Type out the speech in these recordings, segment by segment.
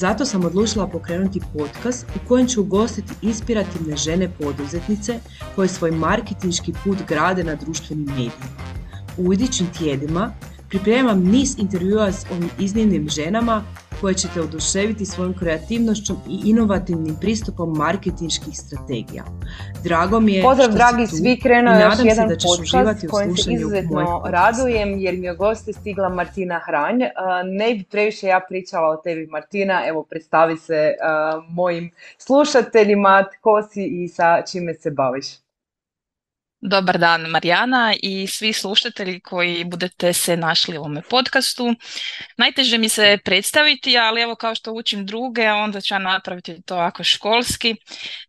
Zato sam odlučila pokrenuti podcast u kojem ću ugostiti inspirativne žene poduzetnice koje svoj marketinški put grade na društvenim medijima. U idućim tjedima pripremam niz intervjua s ovim iznimnim ženama koje ćete oduševiti svojom kreativnošću i inovativnim pristupom marketinških strategija. Drago mi je Pozdrav, što dragi, tu svi krenuo još jedan se da ćeš podcast uživati u kojim se slušanju izuzetno radujem jer mi je goste stigla Martina Hranj. Uh, Ne bi previše ja pričala o tebi Martina, evo predstavi se uh, mojim slušateljima tko si i sa čime se baviš. Dobar dan Marijana i svi slušatelji koji budete se našli u ovome podcastu. Najteže mi se predstaviti, ali evo kao što učim druge, onda ću ja napraviti to ako školski.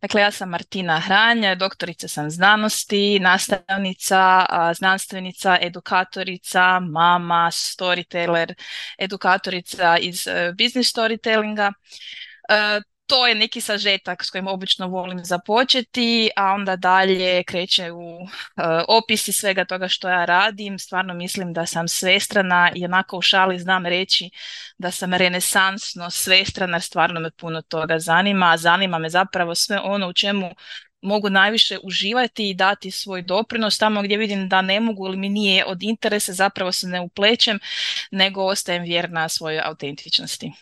Dakle, ja sam Martina Hranj, doktorica sam znanosti, nastavnica, znanstvenica, edukatorica, mama, storyteller, edukatorica iz e, business storytellinga. To je neki sažetak s kojim obično volim započeti, a onda dalje kreće u uh, opisi svega toga što ja radim. Stvarno mislim da sam svestrana i onako u šali znam reći da sam renesansno svestrana, stvarno me puno toga zanima, zanima me zapravo sve ono u čemu mogu najviše uživati i dati svoj doprinos tamo gdje vidim da ne mogu ili mi nije od interesa, zapravo se ne uplećem, nego ostajem vjerna svojoj autentičnosti.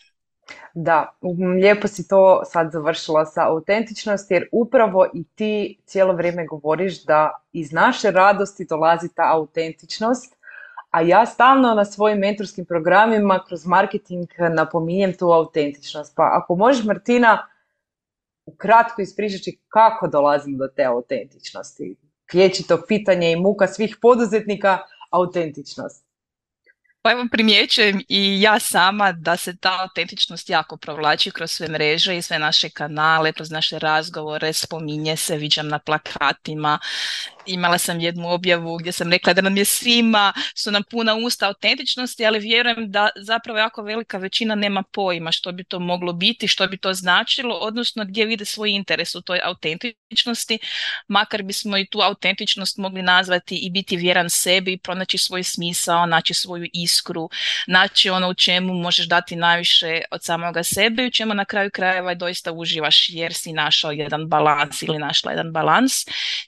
Da, lijepo si to sad završila sa autentičnosti jer upravo i ti cijelo vrijeme govoriš da iz naše radosti dolazi ta autentičnost, a ja stalno na svojim mentorskim programima kroz marketing napominjem tu autentičnost. Pa ako možeš Martina ukratko ispričati kako dolazim do te autentičnosti. Vječito pitanje i muka svih poduzetnika, autentičnost. Pa evo primjećujem i ja sama da se ta autentičnost jako provlači kroz sve mreže i sve naše kanale, kroz naše razgovore, spominje se, viđam na plakatima. Imala sam jednu objavu gdje sam rekla da nam je svima, su nam puna usta autentičnosti, ali vjerujem da zapravo jako velika većina nema pojma što bi to moglo biti, što bi to značilo, odnosno gdje vide svoj interes u toj autentičnosti, makar bismo i tu autentičnost mogli nazvati i biti vjeran sebi, pronaći svoj smisao, naći svoju iskru, naći ono u čemu možeš dati najviše od samoga sebe i u čemu na kraju krajeva doista uživaš jer si našao jedan balans ili našla jedan balans.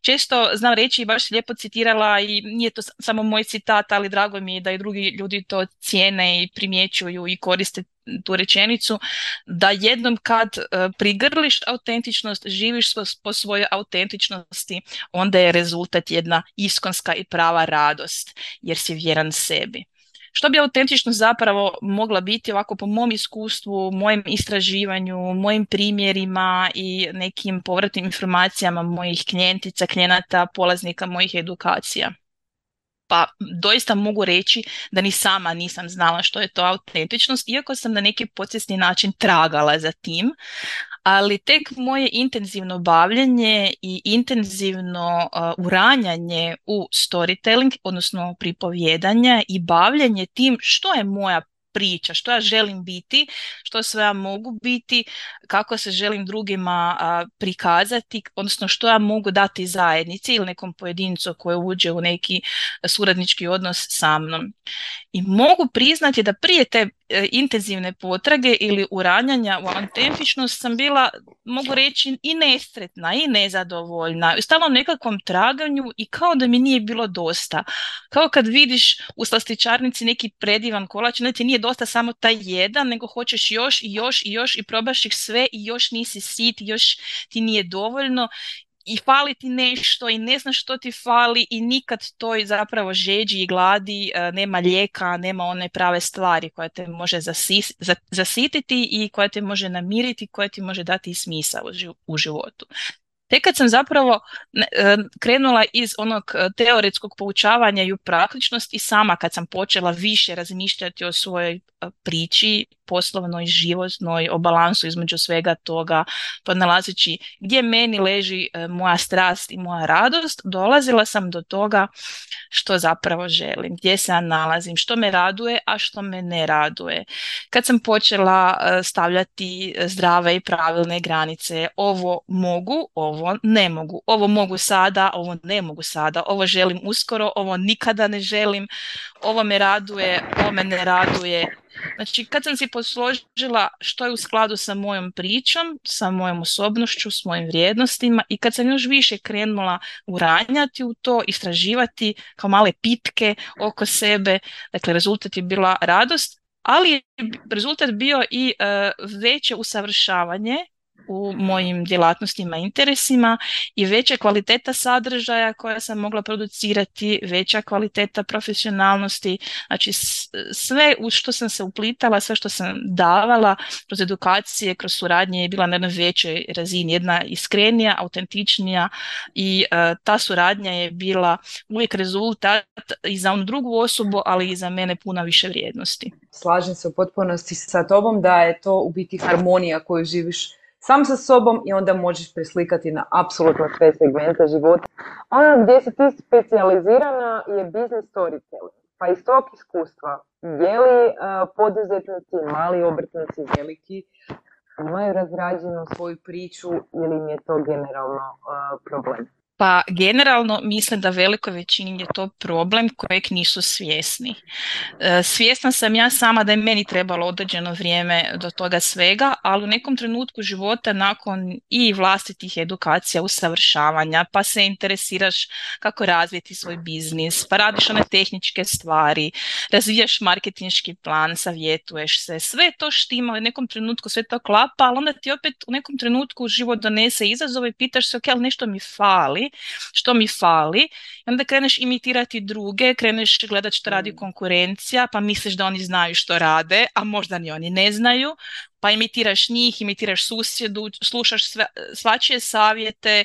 Često znam reći i baš lijepo citirala i nije to samo moj citat, ali drago mi je da i drugi ljudi to cijene i primjećuju i koriste tu rečenicu, da jednom kad e, prigrliš autentičnost, živiš po svojoj autentičnosti, onda je rezultat jedna iskonska i prava radost, jer si vjeran sebi. Što bi autentičnost zapravo mogla biti ovako po mom iskustvu, mojem istraživanju, mojim primjerima i nekim povratnim informacijama mojih klijentica, klijenata, polaznika mojih edukacija? Pa doista mogu reći da ni sama nisam znala što je to autentičnost, iako sam na neki podsjesni način tragala za tim, ali tek moje intenzivno bavljanje i intenzivno uh, uranjanje u storytelling, odnosno pripovjedanje i bavljanje tim što je moja priča, što ja želim biti, što sve ja mogu biti, kako se želim drugima a, prikazati, odnosno što ja mogu dati zajednici ili nekom pojedincu koji uđe u neki suradnički odnos sa mnom. I mogu priznati da prije te intenzivne potrage ili uranjanja u autentičnost sam bila, mogu reći, i nesretna i nezadovoljna, u nekakvom traganju i kao da mi nije bilo dosta. Kao kad vidiš u slastičarnici neki predivan kolač, ne ti nije dosta samo taj jedan, nego hoćeš još i još i još i probaš ih sve i još nisi sit, još ti nije dovoljno i fali ti nešto i ne znaš što ti fali i nikad toj zapravo žeđi i gladi e, nema lijeka, nema one prave stvari koja te može zasis, zasititi i koja te može namiriti, koja ti može dati i smisao u životu. Tek kad sam zapravo e, krenula iz onog e, teoretskog poučavanja i u praktičnost i sama kad sam počela više razmišljati o svojoj priči poslovnoj, životnoj, o balansu između svega toga, nalazeći gdje meni leži moja strast i moja radost, dolazila sam do toga što zapravo želim, gdje se nalazim, što me raduje, a što me ne raduje. Kad sam počela stavljati zdrave i pravilne granice, ovo mogu, ovo ne mogu, ovo mogu sada, ovo ne mogu sada, ovo želim uskoro, ovo nikada ne želim, ovo me raduje, ovo me ne raduje. Znači kad sam si posložila što je u skladu sa mojom pričom, sa mojom osobnošću, s mojim vrijednostima i kad sam još više krenula uranjati u to, istraživati kao male pitke oko sebe, dakle rezultat je bila radost, ali je rezultat bio i uh, veće usavršavanje u mojim djelatnostima i interesima i veća kvaliteta sadržaja koja sam mogla producirati, veća kvaliteta profesionalnosti, znači sve u što sam se uplitala, sve što sam davala kroz edukacije, kroz suradnje je bila na jednoj većoj razini, jedna iskrenija, autentičnija i uh, ta suradnja je bila uvijek rezultat i za onu drugu osobu, ali i za mene puna više vrijednosti. Slažem se u potpunosti sa tobom da je to u biti harmonija koju živiš sam sa sobom i onda možeš preslikati na apsolutno sve segmente života. Ono gdje si ti specijalizirana je business storytelling. Pa iz tog iskustva, je li uh, poduzetnici, mali obrtnici, veliki, imaju razrađenu svoju priču ili im je to generalno uh, problem? Pa generalno mislim da velikoj većini je to problem kojeg nisu svjesni. E, svjesna sam ja sama da je meni trebalo određeno vrijeme do toga svega, ali u nekom trenutku života nakon i vlastitih edukacija, usavršavanja, pa se interesiraš kako razvijeti svoj biznis, pa radiš one tehničke stvari, razvijaš marketinški plan, savjetuješ se, sve to štima u nekom trenutku, sve to klapa, ali onda ti opet u nekom trenutku život donese izazove i pitaš se ok, ali nešto mi fali što mi fali i onda kreneš imitirati druge, kreneš gledati što radi mm. konkurencija, pa misliš da oni znaju što rade, a možda ni oni ne znaju, pa imitiraš njih, imitiraš susjedu, slušaš sve, svačije savjete,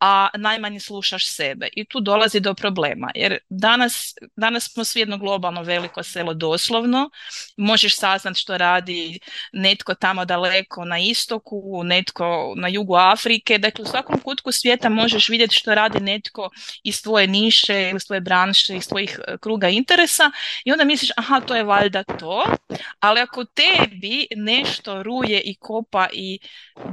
a najmanje slušaš sebe. I tu dolazi do problema jer danas, danas smo svi jedno globalno veliko selo doslovno. Možeš saznat što radi netko tamo daleko na istoku netko na jugu Afrike. Dakle u svakom kutku svijeta možeš vidjeti što radi netko iz tvoje niše iz tvoje branše iz tvojih e, kruga interesa. I onda misliš aha to je valjda to. Ali ako tebi nešto ruje i kopa i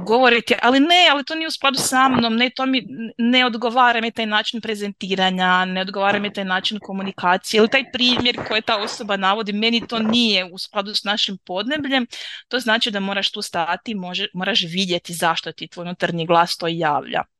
govori ti ali ne ali to nije u skladu sa mnom ne to mi ne odgovara mi taj način prezentiranja, ne odgovara mi taj način komunikacije ili taj primjer koji ta osoba navodi, meni to nije u skladu s našim podnebljem, to znači da moraš tu stati, moraš vidjeti zašto ti tvoj unutarnji glas to javlja.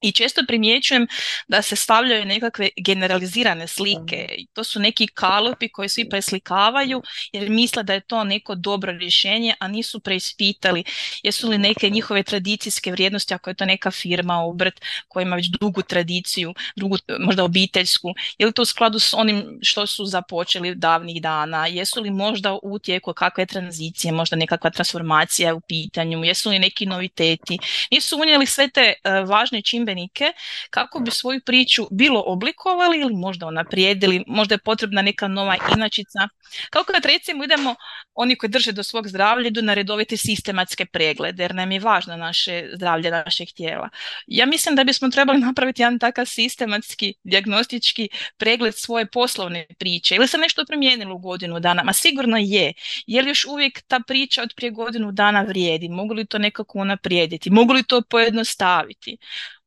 I često primjećujem da se stavljaju nekakve generalizirane slike. To su neki kalupi koji svi preslikavaju jer misle da je to neko dobro rješenje, a nisu preispitali. Jesu li neke njihove tradicijske vrijednosti, ako je to neka firma, obrt koja ima već dugu tradiciju, dugu, možda obiteljsku, je li to u skladu s onim što su započeli davnih dana, jesu li možda u tijeku kakve tranzicije, možda nekakva transformacija u pitanju, jesu li neki noviteti, nisu unijeli sve te uh, važne čimbe kako bi svoju priču bilo oblikovali ili možda unaprijedili, možda je potrebna neka nova inačica. Kako kad recimo idemo, oni koji drže do svog zdravlja idu na redovite sistematske preglede jer nam je važno naše zdravlje našeg tijela. Ja mislim da bismo trebali napraviti jedan takav sistematski dijagnostički pregled svoje poslovne priče. Ili se nešto promijenilo u godinu dana? Ma sigurno je. Je li još uvijek ta priča od prije godinu dana vrijedi? Mogu li to nekako unaprijediti? Mogu li to pojednostaviti?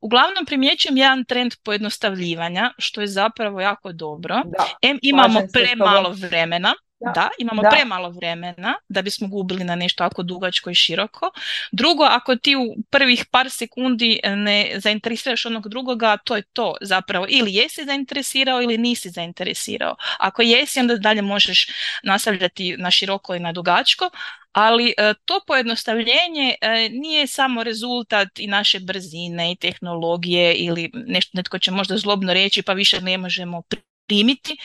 Uglavnom primjećujem jedan trend pojednostavljivanja, što je zapravo jako dobro. em imamo premalo vremena, da, imamo premalo vremena da bismo gubili na nešto ako dugačko i široko. Drugo, ako ti u prvih par sekundi ne zainteresiraš onog drugoga, to je to zapravo. Ili jesi zainteresirao ili nisi zainteresirao. Ako jesi, onda dalje možeš nastavljati na široko i na dugačko, ali e, to pojednostavljenje e, nije samo rezultat i naše brzine i tehnologije ili nešto, netko će možda zlobno reći pa više ne možemo primiti.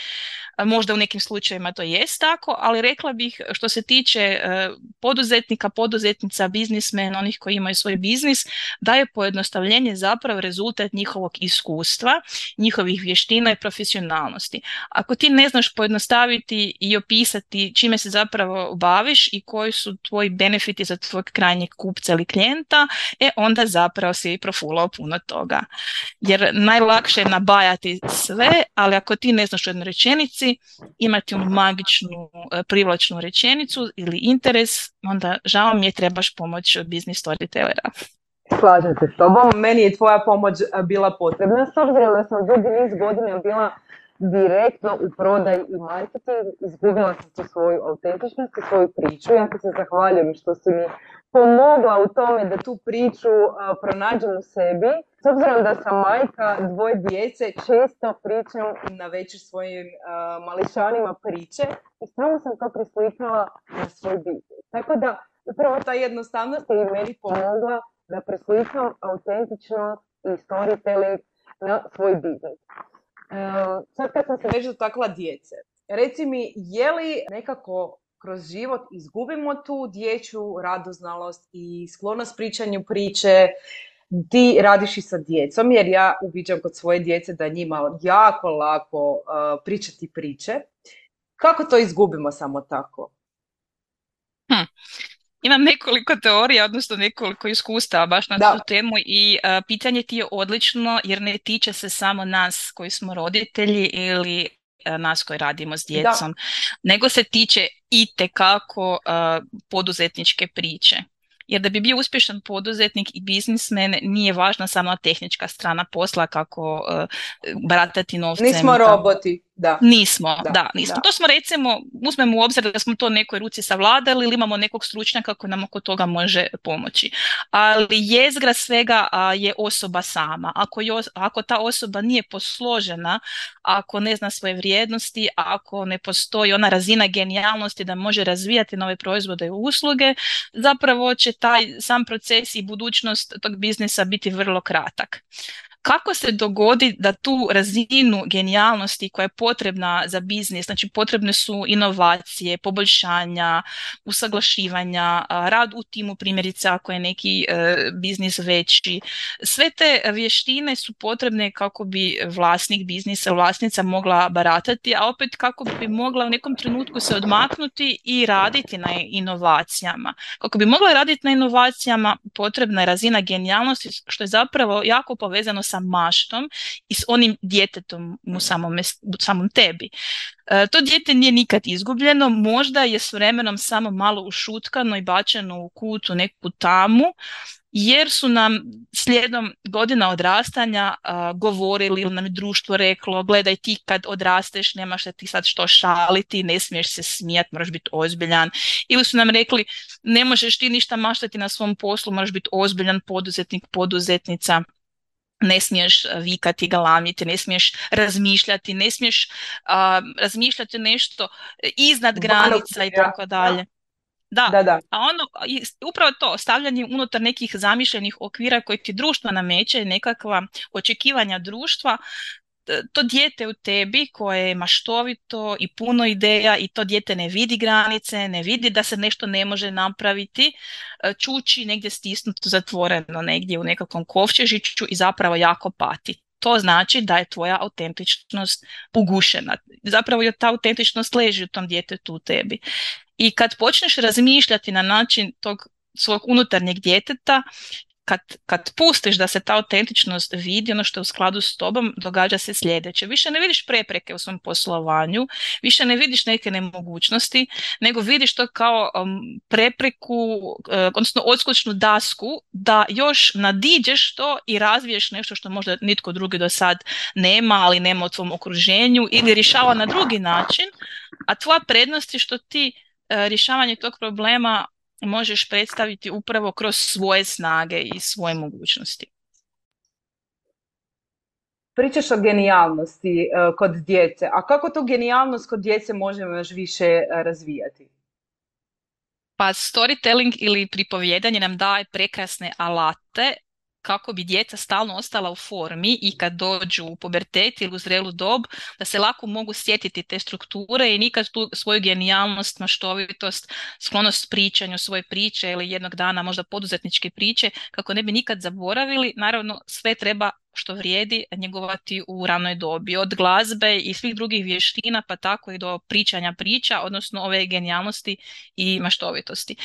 Možda u nekim slučajevima to jest tako, ali rekla bih što se tiče e, poduzetnika, poduzetnica, biznismena, onih koji imaju svoj biznis, da je pojednostavljenje zapravo rezultat njihovog iskustva, njihovih vještina i profesionalnosti. Ako ti ne znaš pojednostaviti i opisati čime se zapravo baviš i koji su tvoji benefiti za tvojeg krajnjeg kupca ili klijenta, e onda zapravo si profulao puno toga. Jer najlakše je nabajati sve, ali ako ti ne znaš u jednoj rečenici, imati onu magičnu e, privlačnu rečenicu ili interes, onda žao mi je trebaš pomoć biznis storytellera. Slažem se s tobom. Meni je tvoja pomoć e, bila potrebna s obzirom da sam dugi niz godina bila direktno u prodaj i marketing, izgubila sam tu svoju autentičnost i svoju priču. Ja ti se zahvaljujem što si mi pomogla u tome da tu priču pronađem u sebi. S obzirom da sam majka dvoje djece, često pričam na večer svojim mališanima priče i samo sam to preslikala na svoj biznis. Tako da upravo ta jednostavnost je i meni pomogla da preslikam autentičnost i storytelling na svoj biznis. Sad kad sam se već dotakla djece, reci mi je li nekako kroz život izgubimo tu dječju radoznalost i sklonost pričanju priče, ti radiš i sa djecom, jer ja uviđam kod svoje djece da je njima jako lako uh, pričati priče. Kako to izgubimo samo tako? Hm. Imam nekoliko teorija, odnosno nekoliko iskustava baš na tu temu i uh, pitanje ti je odlično jer ne tiče se samo nas koji smo roditelji ili uh, nas koji radimo s djecom, nego se tiče i tekako uh, poduzetničke priče. Jer da bi bio uspješan poduzetnik i biznismen nije važna samo tehnička strana posla kako uh, baratati novcem. Nismo roboti. Da. Nismo, da, nismo. To smo recimo, uzmemo u obzir da smo to nekoj ruci savladali ili imamo nekog stručnjaka koji nam oko toga može pomoći. Ali jezgra svega je osoba sama. Ako, ako ta osoba nije posložena, ako ne zna svoje vrijednosti, ako ne postoji ona razina genijalnosti da može razvijati nove proizvode i usluge, zapravo će taj sam proces i budućnost tog biznisa biti vrlo kratak kako se dogodi da tu razinu genijalnosti koja je potrebna za biznis, znači potrebne su inovacije, poboljšanja, usaglašivanja, rad u timu primjerice ako je neki e, biznis veći. Sve te vještine su potrebne kako bi vlasnik biznisa, vlasnica mogla baratati, a opet kako bi mogla u nekom trenutku se odmaknuti i raditi na inovacijama. Kako bi mogla raditi na inovacijama potrebna je razina genijalnosti što je zapravo jako povezano sa maštom i s onim djetetom u samom, u samom tebi. E, to dijete nije nikad izgubljeno, možda je s vremenom samo malo ušutkano i bačeno u kutu neku tamu, jer su nam slijedom godina odrastanja govorili ili nam je društvo reklo gledaj ti kad odrasteš nemaš se ti sad što šaliti, ne smiješ se smijat, moraš biti ozbiljan. Ili su nam rekli ne možeš ti ništa maštati na svom poslu, moraš biti ozbiljan poduzetnik, poduzetnica ne smiješ vikati, galamiti, ne smiješ razmišljati, ne smiješ razmišljati nešto iznad granica i tako dalje. Da. da, da. A ono, upravo to, stavljanje unutar nekih zamišljenih okvira koji ti društvo nameće, nekakva očekivanja društva, to dijete u tebi koje je maštovito i puno ideja i to dijete ne vidi granice, ne vidi da se nešto ne može napraviti, e, čuči negdje stisnuto, zatvoreno negdje u nekakvom kovčežiću i zapravo jako pati. To znači da je tvoja autentičnost ugušena. Zapravo je ta autentičnost leži u tom djetetu u tebi. I kad počneš razmišljati na način tog svog unutarnjeg djeteta kad, kad pustiš da se ta autentičnost vidi, ono što je u skladu s tobom, događa se sljedeće. Više ne vidiš prepreke u svom poslovanju, više ne vidiš neke nemogućnosti, nego vidiš to kao um, prepreku, uh, odnosno odskočnu dasku, da još nadiđeš to i razviješ nešto što možda nitko drugi do sad nema, ali nema u tvom okruženju ili rješava na drugi način, a tvoja prednost je što ti uh, rješavanje tog problema možeš predstaviti upravo kroz svoje snage i svoje mogućnosti. Pričaš o genijalnosti e, kod djece, a kako tu genijalnost kod djece možemo još više e, razvijati? Pa storytelling ili pripovjedanje nam daje prekrasne alate kako bi djeca stalno ostala u formi i kad dođu u pubertet ili u zrelu dob, da se lako mogu sjetiti te strukture i nikad tu svoju genijalnost, maštovitost, sklonost pričanju svoje priče ili jednog dana možda poduzetničke priče, kako ne bi nikad zaboravili. Naravno, sve treba što vrijedi njegovati u ranoj dobi, od glazbe i svih drugih vještina, pa tako i do pričanja priča, odnosno ove genijalnosti i maštovitosti.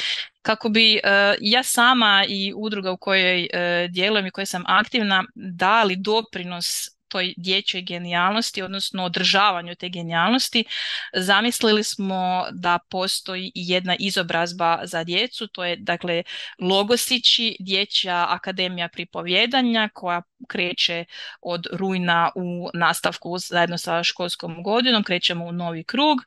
Kako bi e, ja sama i udruga u kojoj uh, djelujem i kojoj sam aktivna dali doprinos toj dječjoj genijalnosti, odnosno održavanju te genijalnosti, zamislili smo da postoji jedna izobrazba za djecu, to je dakle Logosići, dječja akademija pripovjedanja koja kreće od rujna u nastavku zajedno sa školskom godinom, krećemo u novi krug.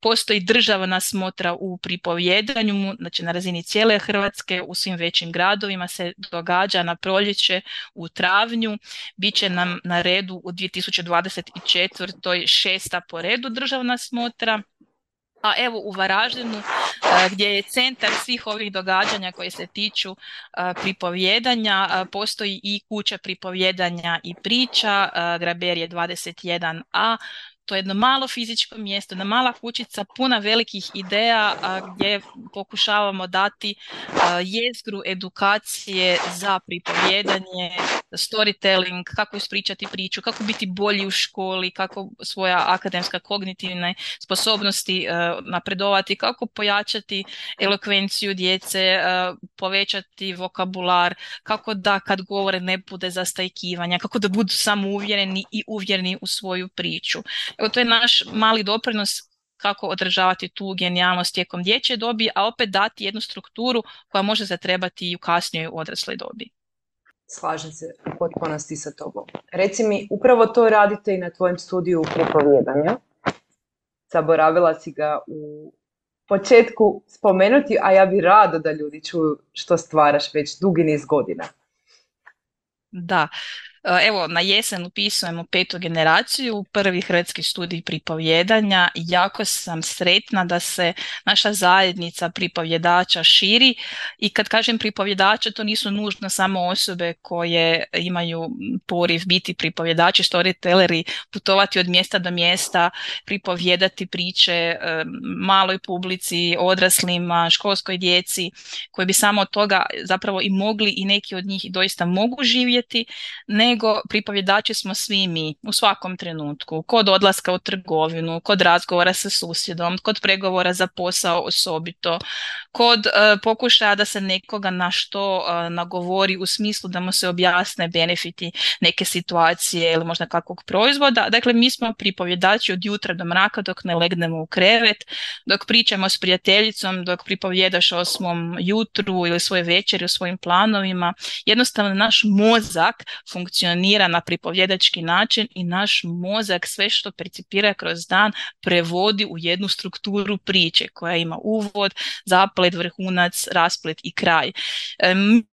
Postoji državna smotra u pripovjedanju, znači na razini cijele Hrvatske, u svim većim gradovima se događa na proljeće u travnju. Biće nam na redu u 2024. šesta po redu državna smotra a evo u Varaždinu e, gdje je centar svih ovih događanja koje se tiču e, pripovjedanja, e, postoji i kuća pripovjedanja i priča, Graberije 21a, to je jedno malo fizičko mjesto, jedna mala kućica puna velikih ideja gdje pokušavamo dati jezgru edukacije za pripovjedanje, storytelling, kako ispričati priču, kako biti bolji u školi, kako svoja akademska kognitivne sposobnosti napredovati, kako pojačati elokvenciju djece, povećati vokabular, kako da kad govore ne bude zastajkivanja, kako da budu samouvjereni i uvjereni u svoju priču. Evo to je naš mali doprinos kako održavati tu genijalnost tijekom dječje dobi, a opet dati jednu strukturu koja može zatrebati i u kasnijoj odrasloj dobi. Slažem se u potpunosti sa tobom. Reci mi, upravo to radite i na tvojem studiju pripovjedanja. Zaboravila si ga u početku spomenuti, a ja bi rado da ljudi čuju što stvaraš već dugi niz godina. Da, evo, na jesen upisujemo petu generaciju, prvi hrvatski studij pripovjedanja. Jako sam sretna da se naša zajednica pripovjedača širi i kad kažem pripovjedača, to nisu nužno samo osobe koje imaju poriv biti pripovjedači, storytelleri, putovati od mjesta do mjesta, pripovjedati priče e, maloj publici, odraslima, školskoj djeci, koji bi samo od toga zapravo i mogli i neki od njih doista mogu živjeti, ne nego pripovjedači smo svi mi u svakom trenutku, kod odlaska u trgovinu, kod razgovora sa susjedom, kod pregovora za posao osobito, kod uh, pokušaja da se nekoga na što uh, nagovori u smislu da mu se objasne benefiti neke situacije ili možda kakvog proizvoda. Dakle, mi smo pripovjedači od jutra do mraka dok ne legnemo u krevet, dok pričamo s prijateljicom, dok pripovjedaš o svom jutru ili svoje večeri, o svojim planovima. Jednostavno, naš mozak funkcionira funkcionira na pripovjedački način i naš mozak sve što percipira kroz dan prevodi u jednu strukturu priče koja ima uvod, zaplet, vrhunac, rasplet i kraj.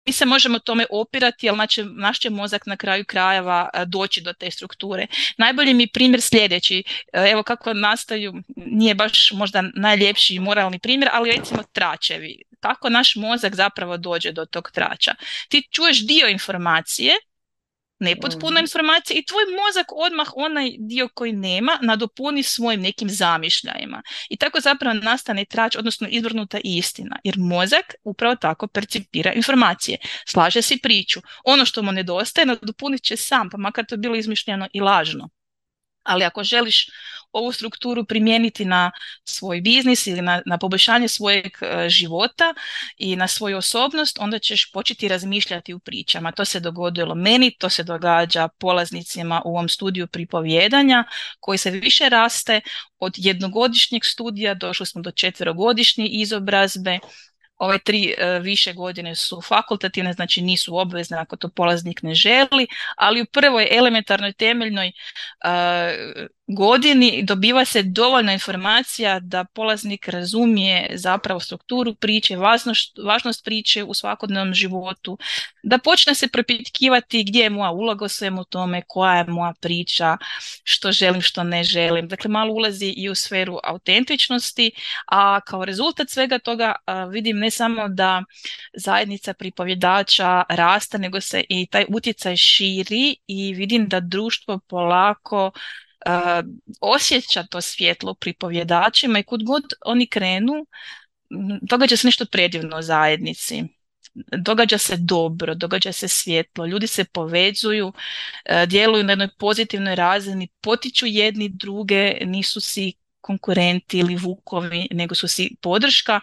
mi se možemo tome opirati, ali znači, naš će mozak na kraju krajeva e, doći do te strukture. Najbolji mi primjer sljedeći, e, evo kako nastaju, nije baš možda najljepši moralni primjer, ali recimo tračevi. Kako naš mozak zapravo dođe do tog trača? Ti čuješ dio informacije, nepotpuna informacija i tvoj mozak odmah onaj dio koji nema nadopuni svojim nekim zamišljajima. I tako zapravo nastane trač, odnosno izvrnuta istina. Jer mozak upravo tako percipira informacije. Slaže si priču. Ono što mu nedostaje nadopunit će sam, pa makar to bilo izmišljeno i lažno. Ali ako želiš ovu strukturu primijeniti na svoj biznis ili na, na poboljšanje svojeg e, života i na svoju osobnost, onda ćeš početi razmišljati u pričama. To se dogodilo meni, to se događa polaznicima u ovom studiju pripovjedanja koji se više raste od jednogodišnjeg studija, došli smo do četverogodišnje izobrazbe, Ove tri e, više godine su fakultativne, znači nisu obvezne ako to polaznik ne želi, ali u prvoj elementarnoj temeljnoj e, godini dobiva se dovoljno informacija da polaznik razumije zapravo strukturu priče, važnost, važnost priče u svakodnevnom životu, da počne se propitkivati gdje je moja uloga u svemu tome, koja je moja priča, što želim, što ne želim. Dakle, malo ulazi i u sferu autentičnosti, a kao rezultat svega toga vidim ne samo da zajednica pripovjedača raste, nego se i taj utjecaj širi i vidim da društvo polako osjeća to svjetlo pripovjedačima i kud god oni krenu, događa se nešto predivno u zajednici. Događa se dobro, događa se svjetlo, ljudi se povezuju, djeluju na jednoj pozitivnoj razini, potiču jedni druge, nisu si konkurenti ili vukovi, nego su si podrška,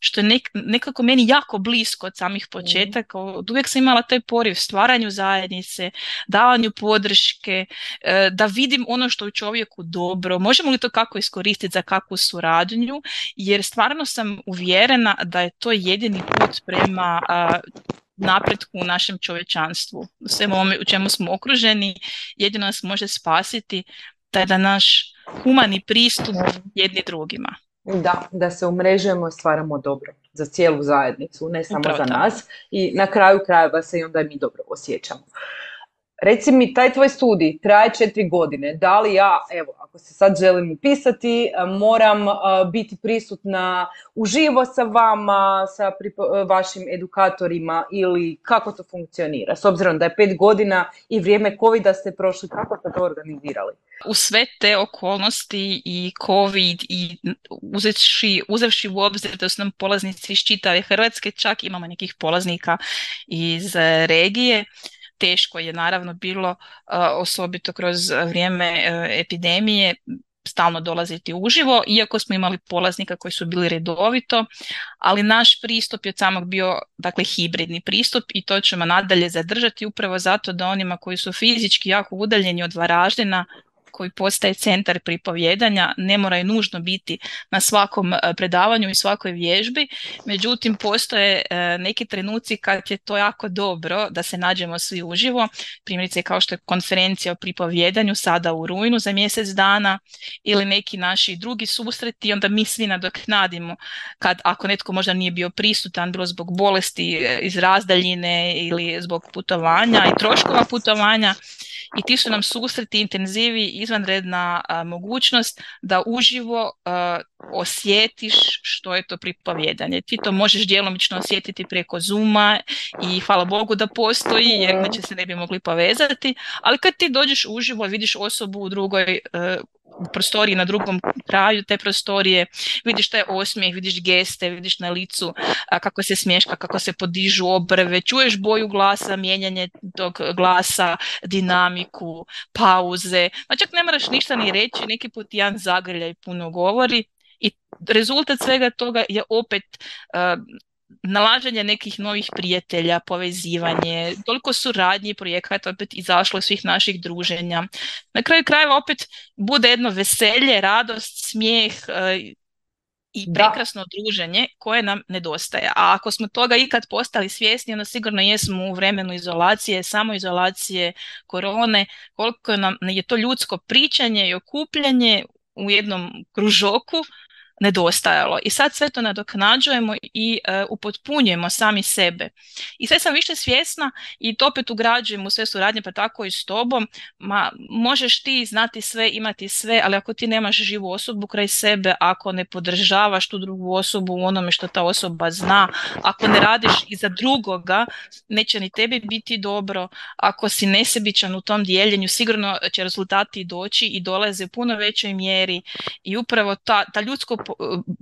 što je nekako meni jako blisko od samih početaka. Od uvijek sam imala taj poriv stvaranju zajednice, davanju podrške, e, da vidim ono što u čovjeku dobro. Možemo li to kako iskoristiti za kakvu suradnju, jer stvarno sam uvjerena da je to jedini put prema napretku u našem čovječanstvu. U svemu u čemu smo okruženi, jedino nas može spasiti taj da naš humani pristup jedni drugima. Da, da se umrežujemo i stvaramo dobro za cijelu zajednicu, ne samo za nas i na kraju krajeva se i onda mi dobro osjećamo. Reci mi, taj tvoj studij traje četiri godine. Da li ja, evo, ako se sad želim upisati, moram biti prisutna uživo sa vama, sa vašim edukatorima ili kako to funkcionira? S obzirom da je pet godina i vrijeme covid ste prošli, kako ste to organizirali? U sve te okolnosti i COVID i uzevši, uzevši u obzir da su nam polaznici iz čitave Hrvatske, čak imamo nekih polaznika iz regije, teško je naravno bilo osobito kroz vrijeme e, epidemije stalno dolaziti uživo, iako smo imali polaznika koji su bili redovito, ali naš pristup je od samog bio dakle hibridni pristup i to ćemo nadalje zadržati upravo zato da onima koji su fizički jako udaljeni od Varaždina koji postaje centar pripovjedanja ne moraju nužno biti na svakom e, predavanju i svakoj vježbi, međutim postoje e, neki trenuci kad je to jako dobro da se nađemo svi uživo, primjerice kao što je konferencija o pripovjedanju sada u rujnu za mjesec dana ili neki naši drugi susreti, onda mi svi nadoknadimo kad ako netko možda nije bio prisutan, bilo zbog bolesti e, iz razdaljine ili zbog putovanja i troškova putovanja, i ti su nam susreti intenzivi izvanredna mogućnost da uživo osjetiš što je to pripovjedanje. Ti to možeš djelomično osjetiti preko Zuma i hvala Bogu da postoji jer inače se ne bi mogli povezati, ali kad ti dođeš uživo vidiš osobu u drugoj prostoriji na drugom kraju te prostorije, vidiš taj osmijeh, vidiš geste, vidiš na licu kako se smješka, kako se podižu obrve, čuješ boju glasa, mijenjanje tog glasa, dinamiku, pauze. Pa čak ne moraš ništa ni reći, neki put jedan zagrljaj puno govori rezultat svega toga je opet nalaženje nekih novih prijatelja, povezivanje, toliko suradnji projekata opet izašlo svih naših druženja. Na kraju krajeva opet bude jedno veselje, radost, smijeh e, i prekrasno druženje koje nam nedostaje. A ako smo toga ikad postali svjesni, onda sigurno jesmo u vremenu izolacije, samoizolacije, korone, koliko nam je to ljudsko pričanje i okupljanje u jednom kružoku nedostajalo. I sad sve to nadoknađujemo i uh, upotpunjujemo sami sebe. I sve sam više svjesna i to opet ugrađujem u sve suradnje, pa tako i s tobom. Ma, možeš ti znati sve, imati sve, ali ako ti nemaš živu osobu kraj sebe, ako ne podržavaš tu drugu osobu u onome što ta osoba zna, ako ne radiš i za drugoga, neće ni tebi biti dobro. Ako si nesebičan u tom dijeljenju, sigurno će rezultati doći i dolaze u puno većoj mjeri i upravo ta, ta ljudsko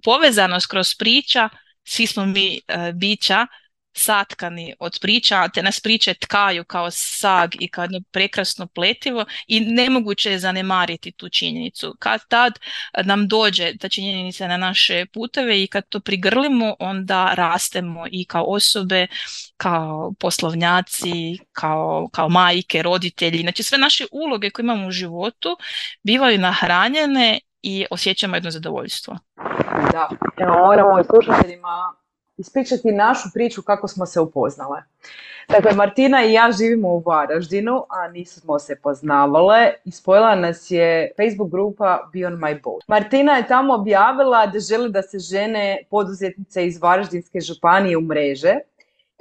povezanost kroz priča, svi smo mi e, bića satkani od priča, te nas priče tkaju kao sag i kao jedno prekrasno pletivo i nemoguće je zanemariti tu činjenicu. Kad tad nam dođe ta činjenica na naše puteve i kad to prigrlimo, onda rastemo i kao osobe, kao poslovnjaci, kao, kao majke, roditelji. Znači sve naše uloge koje imamo u životu bivaju nahranjene i osjećamo jedno zadovoljstvo. Da, evo moramo slušateljima ispričati našu priču kako smo se upoznale. Dakle, Martina i ja živimo u Varaždinu, a nismo se poznavale i spojila nas je Facebook grupa Beyond My Boat. Martina je tamo objavila da želi da se žene poduzetnice iz Varaždinske županije u mreže.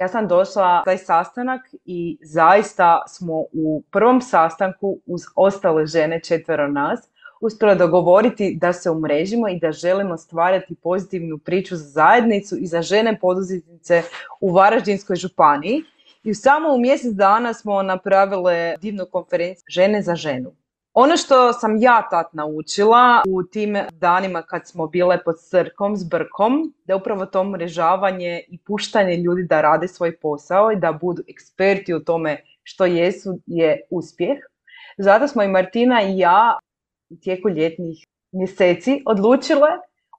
Ja sam došla taj sastanak i zaista smo u prvom sastanku uz ostale žene, četvero nas, uspjela dogovoriti da se umrežimo i da želimo stvarati pozitivnu priču za zajednicu i za žene poduzetnice u Varaždinskoj županiji. I samo u mjesec dana smo napravile divnu konferenciju Žene za ženu. Ono što sam ja tad naučila u tim danima kad smo bile pod crkom s brkom, da upravo to mrežavanje i puštanje ljudi da rade svoj posao i da budu eksperti u tome što jesu je uspjeh. Zato smo i Martina i ja tijeku ljetnih mjeseci odlučile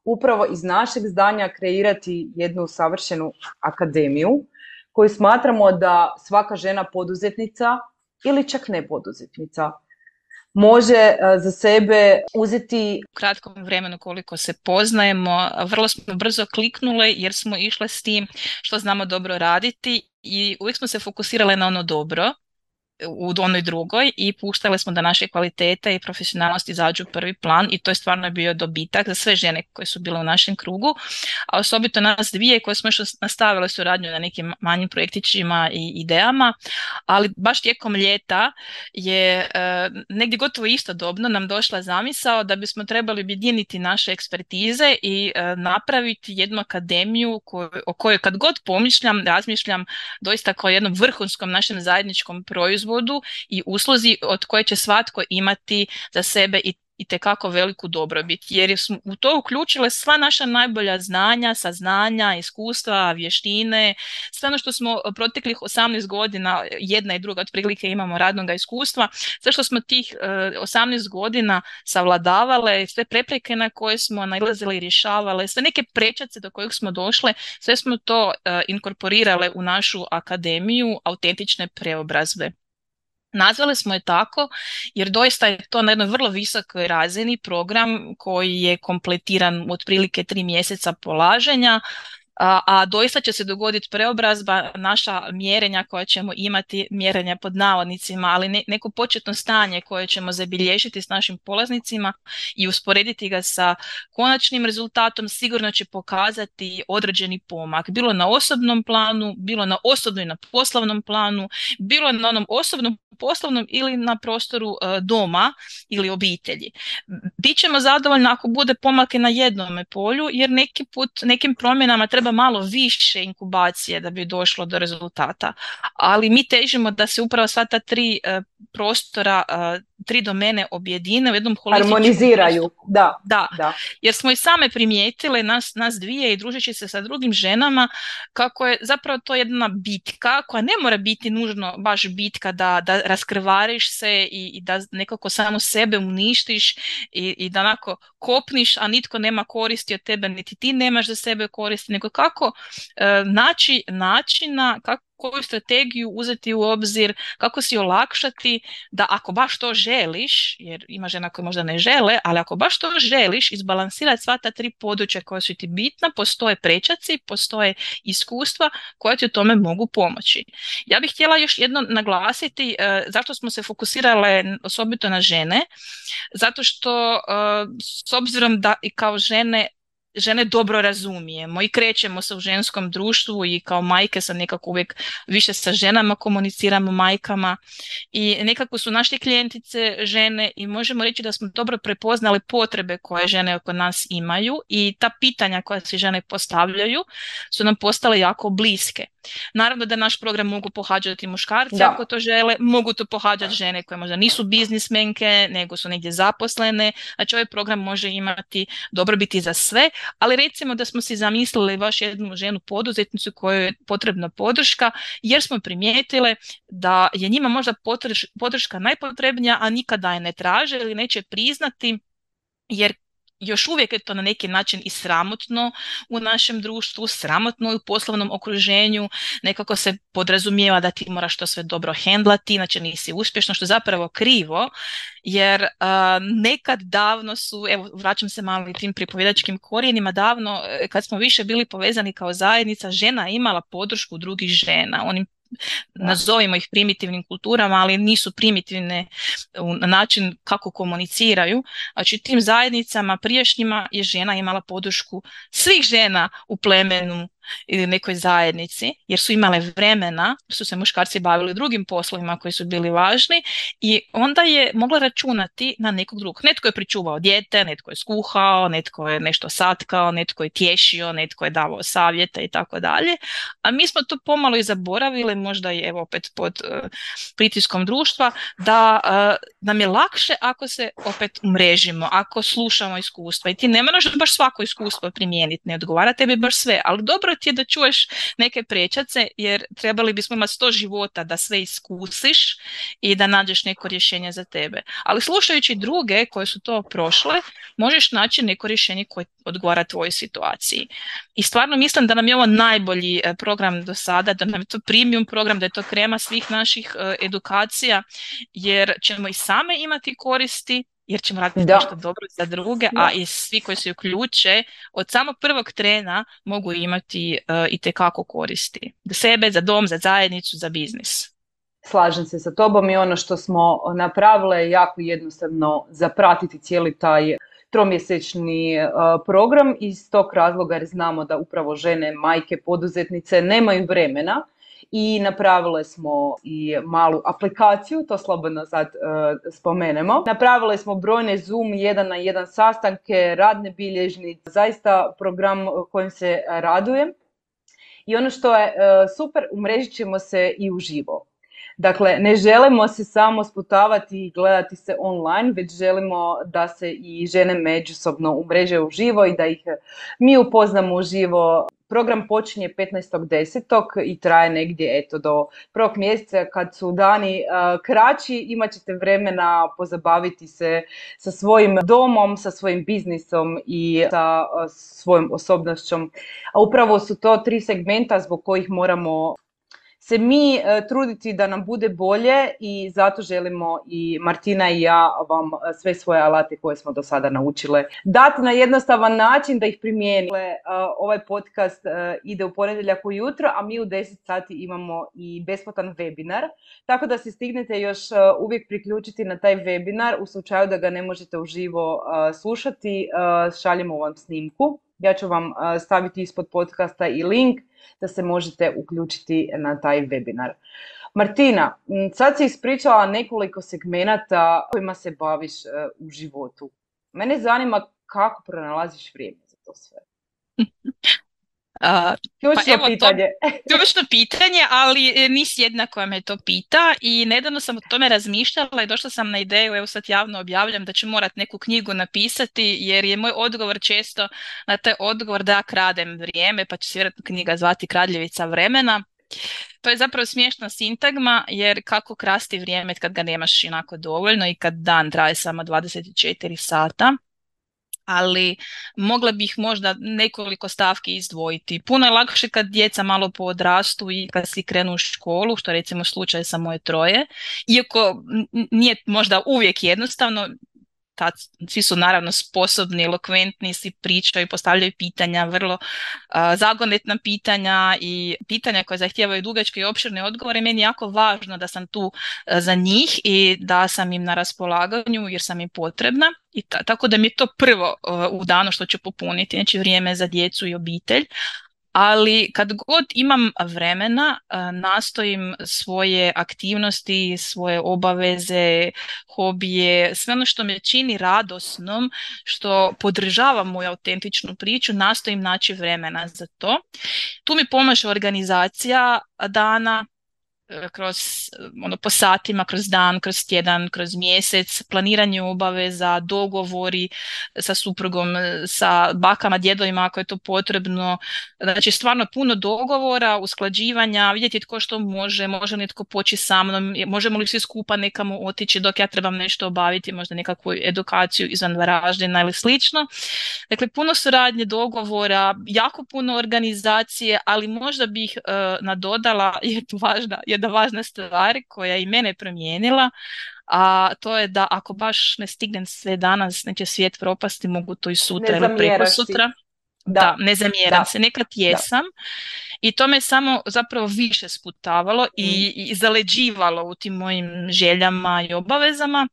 upravo iz našeg zdanja kreirati jednu savršenu akademiju koju smatramo da svaka žena poduzetnica ili čak ne poduzetnica može e, za sebe uzeti u kratkom vremenu koliko se poznajemo, vrlo smo brzo kliknule jer smo išle s tim što znamo dobro raditi i uvijek smo se fokusirale na ono dobro u onoj drugoj i puštali smo da naše kvalitete i profesionalnost izađu u prvi plan i to je stvarno bio dobitak za sve žene koje su bile u našem krugu, a osobito nas dvije koje smo još nastavile suradnju na nekim manjim projektićima i idejama, ali baš tijekom ljeta je e, negdje gotovo istodobno nam došla zamisao da bismo trebali objediniti naše ekspertize i e, napraviti jednu akademiju o kojoj kad god pomišljam, razmišljam doista kao jednom vrhunskom našem zajedničkom proizvodu proizvodu i usluzi od koje će svatko imati za sebe i i tekako veliku dobrobit jer smo u to uključile sva naša najbolja znanja, saznanja, iskustva, vještine, sve ono što smo proteklih 18 godina, jedna i druga otprilike imamo radnog iskustva, sve što smo tih 18 e, godina savladavale, sve prepreke na koje smo nailazile i rješavale, sve neke prečace do kojih smo došle, sve smo to e, inkorporirale u našu akademiju autentične preobrazbe. Nazvali smo je tako jer doista je to na jednoj vrlo visokoj razini program koji je kompletiran otprilike tri mjeseca polaženja a, doista će se dogoditi preobrazba, naša mjerenja koja ćemo imati, mjerenja pod navodnicima, ali neko početno stanje koje ćemo zabilježiti s našim polaznicima i usporediti ga sa konačnim rezultatom sigurno će pokazati određeni pomak, bilo na osobnom planu, bilo na osobnom i na poslovnom planu, bilo na onom osobnom poslovnom ili na prostoru e, doma ili obitelji. Bićemo zadovoljni ako bude pomake na jednome polju jer neki put nekim promjenama treba malo više inkubacije da bi došlo do rezultata. Ali mi težimo da se upravo sva ta tri e, prostora, tri domene objedine u jednom holističkom... Harmoniziraju, da, da. da. Jer smo i same primijetile, nas, nas dvije i družeći se sa drugim ženama, kako je zapravo to jedna bitka koja ne mora biti nužno baš bitka da, da raskrvariš se i, i da nekako samo sebe uništiš i, i da onako kopniš, a nitko nema koristi od tebe, niti ti nemaš za sebe koristi, nego kako e, naći načina, kako koju strategiju uzeti u obzir, kako si olakšati da ako baš to želiš, jer ima žena koje možda ne žele, ali ako baš to želiš, izbalansirati sva ta tri područja koja su ti bitna, postoje prečaci, postoje iskustva koja ti u tome mogu pomoći. Ja bih htjela još jedno naglasiti uh, zašto smo se fokusirale osobito na žene, zato što uh, s obzirom da i kao žene žene dobro razumijemo i krećemo se u ženskom društvu i kao majke sam nekako uvijek više sa ženama komuniciramo majkama i nekako su naše klijentice žene i možemo reći da smo dobro prepoznali potrebe koje žene oko nas imaju i ta pitanja koja se žene postavljaju su nam postale jako bliske. Naravno da naš program mogu pohađati muškarci ako to žele, mogu to pohađati žene koje možda nisu biznismenke, nego su negdje zaposlene, znači ovaj program može imati dobrobiti za sve, ali recimo da smo si zamislili baš jednu ženu poduzetnicu kojoj je potrebna podrška jer smo primijetile da je njima možda podrška najpotrebnija, a nikada je ne traže ili neće priznati jer još uvijek je to na neki način i sramotno u našem društvu, sramotno u poslovnom okruženju, nekako se podrazumijeva da ti moraš to sve dobro hendlati, inače nisi uspješno, što je zapravo krivo, jer nekad davno su, evo vraćam se malo i tim pripovjedačkim korijenima, davno e, kad smo više bili povezani kao zajednica, žena imala podršku drugih žena, onim nazovimo ih primitivnim kulturama, ali nisu primitivne na način kako komuniciraju. Znači tim zajednicama prijašnjima je žena imala podršku svih žena u plemenu ili nekoj zajednici jer su imale vremena, su se muškarci bavili drugim poslovima koji su bili važni i onda je mogla računati na nekog drugog. Netko je pričuvao dijete, netko je skuhao, netko je nešto satkao, netko je tješio, netko je davao savjete i tako dalje. A mi smo to pomalo i zaboravili, možda i evo opet pod uh, pritiskom društva, da uh, nam je lakše ako se opet umrežimo, ako slušamo iskustva i ti ne moraš baš svako iskustvo primijeniti, ne odgovara tebi baš sve, ali dobro ti je da čuješ neke prečace jer trebali bismo imati sto života da sve iskusiš i da nađeš neko rješenje za tebe. Ali slušajući druge koje su to prošle, možeš naći neko rješenje koje odgovara tvojoj situaciji. I stvarno mislim da nam je ovo najbolji e, program do sada, da nam je to premium program, da je to krema svih naših e, edukacija, jer ćemo i same imati koristi, jer ćemo raditi da. nešto dobro za druge, a i svi koji se uključe od samog prvog trena mogu imati uh, i tekako koristi. Za sebe, za dom, za zajednicu, za biznis. Slažem se sa tobom i ono što smo napravile je jako jednostavno zapratiti cijeli taj tromjesečni uh, program iz tog razloga jer znamo da upravo žene, majke, poduzetnice nemaju vremena i napravile smo i malu aplikaciju, to slobodno sad uh, spomenemo. Napravile smo brojne Zoom jedan na jedan sastanke, radne bilježnice, zaista program kojim se radujem. I ono što je uh, super, umrežit ćemo se i uživo. Dakle, ne želimo se samo sputavati i gledati se online, već želimo da se i žene međusobno umreže uživo i da ih mi upoznamo uživo. Program počinje 15.10. i traje negdje eto do prvog mjeseca kad su dani kraći imat ćete vremena pozabaviti se sa svojim domom, sa svojim biznisom i sa svojom osobnošćom. A upravo su to tri segmenta zbog kojih moramo se mi e, truditi da nam bude bolje i zato želimo i Martina i ja vam e, sve svoje alate koje smo do sada naučile dati na jednostavan način da ih primijenite. E, ovaj podcast ide u ponedjeljak ujutro, a mi u 10 sati imamo i besplatan webinar, tako da se stignete još uvijek priključiti na taj webinar u slučaju da ga ne možete uživo slušati, šaljemo vam snimku. Ja ću vam staviti ispod podcasta i link da se možete uključiti na taj webinar. Martina, sad si ispričala nekoliko segmenata kojima se baviš e, u životu. Mene zanima kako pronalaziš vrijeme za to sve. Uh, ključno pa pitanje. To, ključno pitanje, ali e, nisi jedna koja me to pita i nedavno sam o tome razmišljala i došla sam na ideju, evo sad javno objavljam da ću morat neku knjigu napisati jer je moj odgovor često na taj odgovor da kradem vrijeme pa će se vjerojatno knjiga zvati Kradljevica vremena. To je zapravo smiješna sintagma jer kako krasti vrijeme kad ga nemaš inako dovoljno i kad dan traje samo 24 sata ali mogla bih možda nekoliko stavki izdvojiti. Puno je lakše kad djeca malo poodrastu i kad si krenu u školu, što recimo slučaj sa moje troje. Iako nije možda uvijek jednostavno, tad svi su naravno sposobni, elokventni, svi pričaju, postavljaju pitanja, vrlo uh, zagonetna pitanja i pitanja koje zahtijevaju dugačke i opširne odgovore. Meni je jako važno da sam tu za njih i da sam im na raspolaganju jer sam im potrebna. I tako da mi je to prvo u danu što ću popuniti, znači vrijeme za djecu i obitelj, ali kad god imam vremena e, nastojim svoje aktivnosti, svoje obaveze, hobije, sve ono što me čini radosnom, što podržava moju autentičnu priču, nastojim naći vremena za to. Tu mi pomaže organizacija dana, kroz ono po satima, kroz dan, kroz tjedan, kroz mjesec, planiranje obaveza, dogovori sa suprugom, sa bakama, djedovima ako je to potrebno. Znači stvarno puno dogovora, usklađivanja, vidjeti tko što može, može li netko poći sa mnom, možemo li svi skupa nekamo otići dok ja trebam nešto obaviti, možda nekakvu edukaciju izvan Varaždina ili slično. Dakle, puno suradnje, dogovora, jako puno organizacije, ali možda bih uh, nadodala jednu važna, jedna važna stvar koja je i mene promijenila, a to je da ako baš ne stignem sve danas, neće svijet propasti, mogu to i sutra ili preko sutra. Da. da, ne zamjeram se, nekad jesam i to me samo zapravo više sputavalo i, mm. i zaleđivalo u tim mojim željama i obavezama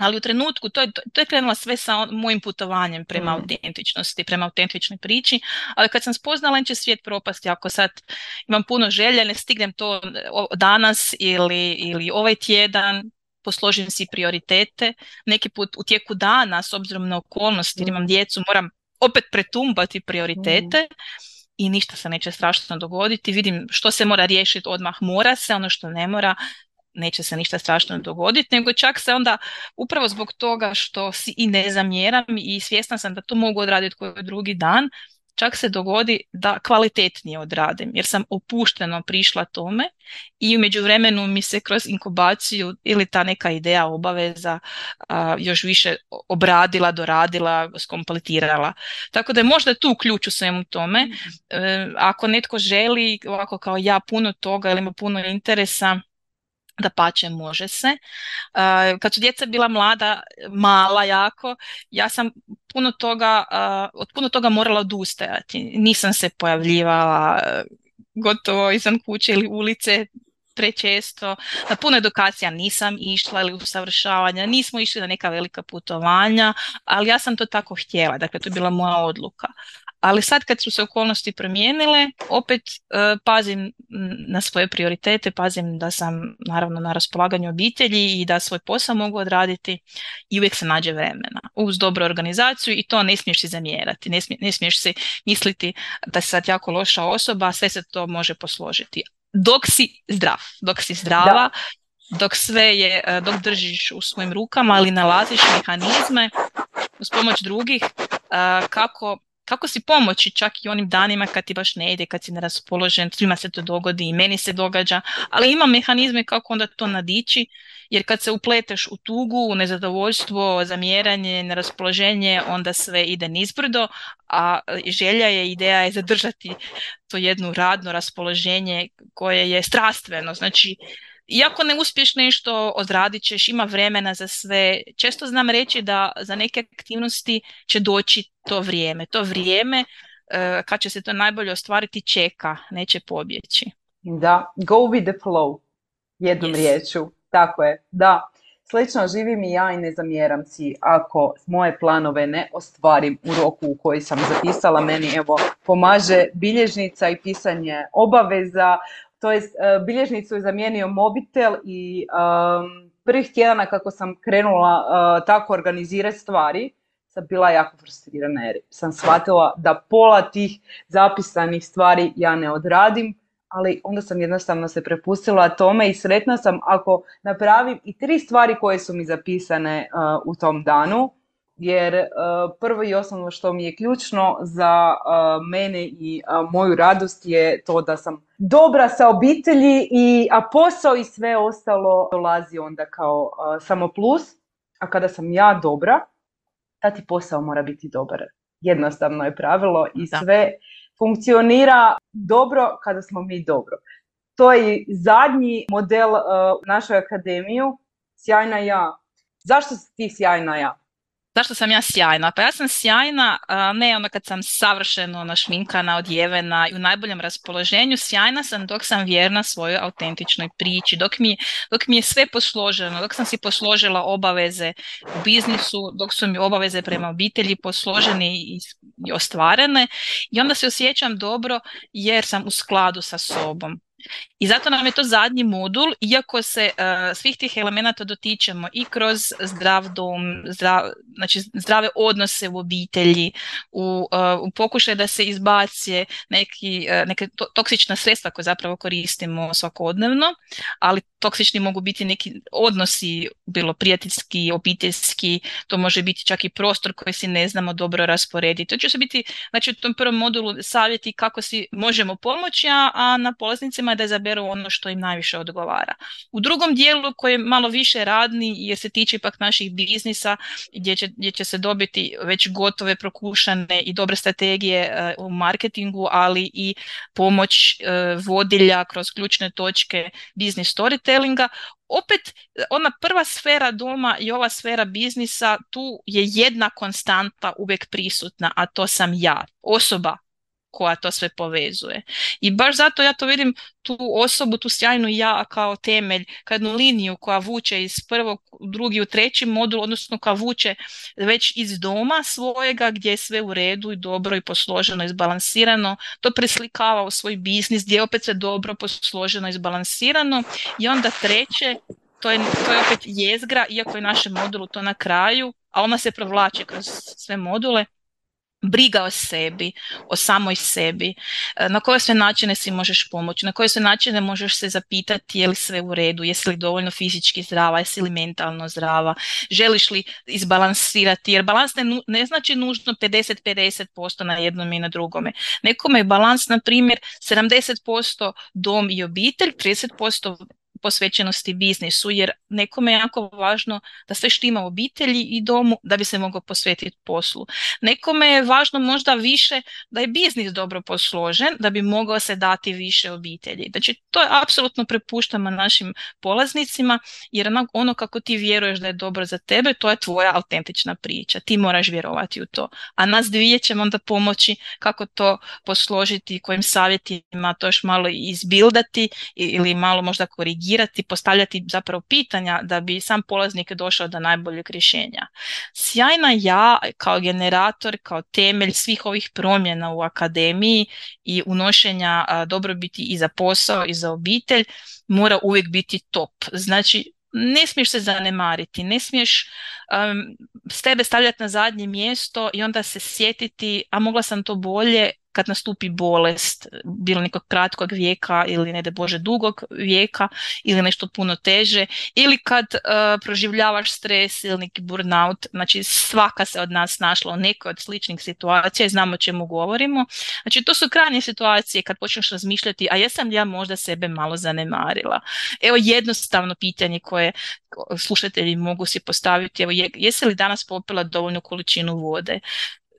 ali u trenutku, to je, to je krenulo sve sa mojim putovanjem prema mm. autentičnosti, prema autentičnoj priči, ali kad sam spoznala će svijet propasti, ako sad imam puno želje, ne stignem to danas ili, ili ovaj tjedan, posložim si prioritete, neki put u tijeku dana, s obzirom na okolnosti, jer imam mm. djecu, moram opet pretumbati prioritete, mm. i ništa se neće strašno dogoditi. Vidim što se mora riješiti odmah mora se, ono što ne mora neće se ništa strašno dogoditi, nego čak se onda upravo zbog toga što si i ne zamjeram i svjesna sam da to mogu odraditi koji drugi dan, čak se dogodi da kvalitetnije odradim jer sam opušteno prišla tome i u međuvremenu mi se kroz inkubaciju ili ta neka ideja obaveza još više obradila, doradila, skompletirala. Tako da je možda tu ključ u svemu tome. Mhm. E, ako netko želi ovako kao ja puno toga ili ima puno interesa da pače može se. Kad su djeca bila mlada, mala jako, ja sam puno toga, od puno toga morala odustajati. Nisam se pojavljivala gotovo izvan kuće ili ulice prečesto. Na puno edukacija nisam išla ili usavršavanja, nismo išli na neka velika putovanja, ali ja sam to tako htjela, dakle to je bila moja odluka. Ali sad kad su se okolnosti promijenile, opet e, pazim na svoje prioritete, pazim da sam naravno na raspolaganju obitelji i da svoj posao mogu odraditi i uvijek se nađe vremena uz dobru organizaciju i to ne smiješ si zamjerati, ne, ne smiješ si misliti da si sad jako loša osoba, sve se to može posložiti. Dok si zdrav, dok si zdrava, dok sve je, e, dok držiš u svojim rukama, ali nalaziš mehanizme uz pomoć drugih e, kako kako si pomoći čak i onim danima kad ti baš ne ide, kad si neraspoložen, svima se to dogodi i meni se događa, ali ima mehanizme kako onda to nadići, jer kad se upleteš u tugu, u nezadovoljstvo, zamjeranje, neraspoloženje, onda sve ide nizbrdo, a želja je, ideja je zadržati to jedno radno raspoloženje koje je strastveno, znači iako ne uspiješ nešto, odradit ćeš, ima vremena za sve. Često znam reći da za neke aktivnosti će doći to vrijeme. To vrijeme uh, kad će se to najbolje ostvariti čeka, neće pobjeći. Da, go with the flow, jednom yes. riječu. Tako je, da. Slično živim i ja i ne zamjeram si ako moje planove ne ostvarim u roku u koji sam zapisala. Meni evo pomaže bilježnica i pisanje obaveza, to je bilježnicu je zamijenio mobitel i um, prvih tjedana kako sam krenula uh, tako organizirati stvari, sam bila jako frustrirana jer sam shvatila da pola tih zapisanih stvari ja ne odradim, ali onda sam jednostavno se prepustila tome i sretna sam ako napravim i tri stvari koje su mi zapisane uh, u tom danu, jer uh, prvo i osnovno što mi je ključno za uh, mene i uh, moju radost je to da sam dobra sa obitelji, i, a posao i sve ostalo dolazi onda kao samo plus. A kada sam ja dobra, ti posao mora biti dobar. Jednostavno je pravilo i sve funkcionira dobro kada smo mi dobro. To je zadnji model uh, našoj akademiju, sjajna ja. Zašto si ti sjajna ja? Zašto sam ja sjajna? Pa ja sam sjajna, ne ono kad sam savršeno našminkana, odjevena i u najboljem raspoloženju, sjajna sam dok sam vjerna svojoj autentičnoj priči, dok mi, dok mi je sve posloženo, dok sam si posložila obaveze u biznisu, dok su mi obaveze prema obitelji posložene i, i ostvarene i onda se osjećam dobro jer sam u skladu sa sobom I zato nam je to zadnji modul, iako se uh, svih tih elemenata dotičemo i kroz zdrav dom, zdrav, znači zdrave odnose u obitelji, u, uh, u pokušaj da se izbace neki, uh, neke to, toksična sredstva koje zapravo koristimo svakodnevno, ali toksični mogu biti neki odnosi, bilo prijateljski, obiteljski, to može biti čak i prostor koji si ne znamo dobro rasporediti. To će se biti, znači u tom prvom modulu savjeti kako si možemo pomoći, a na polaznicima je da izaberu ono što im najviše odgovara. U drugom dijelu koji je malo više radni jer se tiče ipak naših biznisa gdje će, gdje će se dobiti već gotove, prokušane i dobre strategije uh, u marketingu, ali i pomoć uh, vodilja kroz ključne točke business storytellinga, opet ona prva sfera doma i ova sfera biznisa tu je jedna konstanta uvijek prisutna, a to sam ja, osoba koja to sve povezuje. I baš zato ja to vidim tu osobu, tu sjajnu ja kao temelj, kao jednu liniju koja vuče iz prvog, drugi u treći modul, odnosno koja vuče već iz doma svojega gdje je sve u redu i dobro i posloženo, izbalansirano. To preslikava u svoj biznis gdje je opet sve dobro, posloženo, izbalansirano. I onda treće, to je, to je opet jezgra, iako je našem modulu to na kraju, a ona se provlači kroz sve module, briga o sebi, o samoj sebi, e, na koje sve načine si možeš pomoći, na koje sve načine možeš se zapitati je li sve u redu, jesi li dovoljno fizički zdrava, jesi li mentalno zdrava, želiš li izbalansirati, jer balans ne, ne znači nužno 50-50% na jednom i na drugome. Nekome je balans, na primjer, 70% dom i obitelj, 30% posvećenosti biznisu jer nekome je jako važno da sve štima u obitelji i domu da bi se mogao posvetiti poslu. Nekome je važno možda više da je biznis dobro posložen da bi mogao se dati više obitelji. Znači to je apsolutno prepuštamo našim polaznicima jer ono kako ti vjeruješ da je dobro za tebe to je tvoja autentična priča. Ti moraš vjerovati u to. A nas dvije ćemo onda pomoći kako to posložiti, kojim savjetima to još malo izbildati ili malo možda korigirati korigirati, postavljati zapravo pitanja da bi sam polaznik došao do najboljeg rješenja. Sjajna ja kao generator, kao temelj svih ovih promjena u akademiji i unošenja dobrobiti i za posao i za obitelj mora uvijek biti top. Znači ne smiješ se zanemariti, ne smiješ um, s tebe stavljati na zadnje mjesto i onda se sjetiti, a mogla sam to bolje kad nastupi bolest, bilo nekog kratkog vijeka ili ne da bože dugog vijeka ili nešto puno teže ili kad uh, proživljavaš stres ili neki burnout, znači svaka se od nas našla u nekoj od sličnih situacija i znamo o čemu govorimo. Znači to su krajnje situacije kad počneš razmišljati, a jesam li ja možda sebe malo zanemarila? Evo jednostavno pitanje koje slušatelji mogu si postaviti, evo jesi li danas popila dovoljnu količinu vode?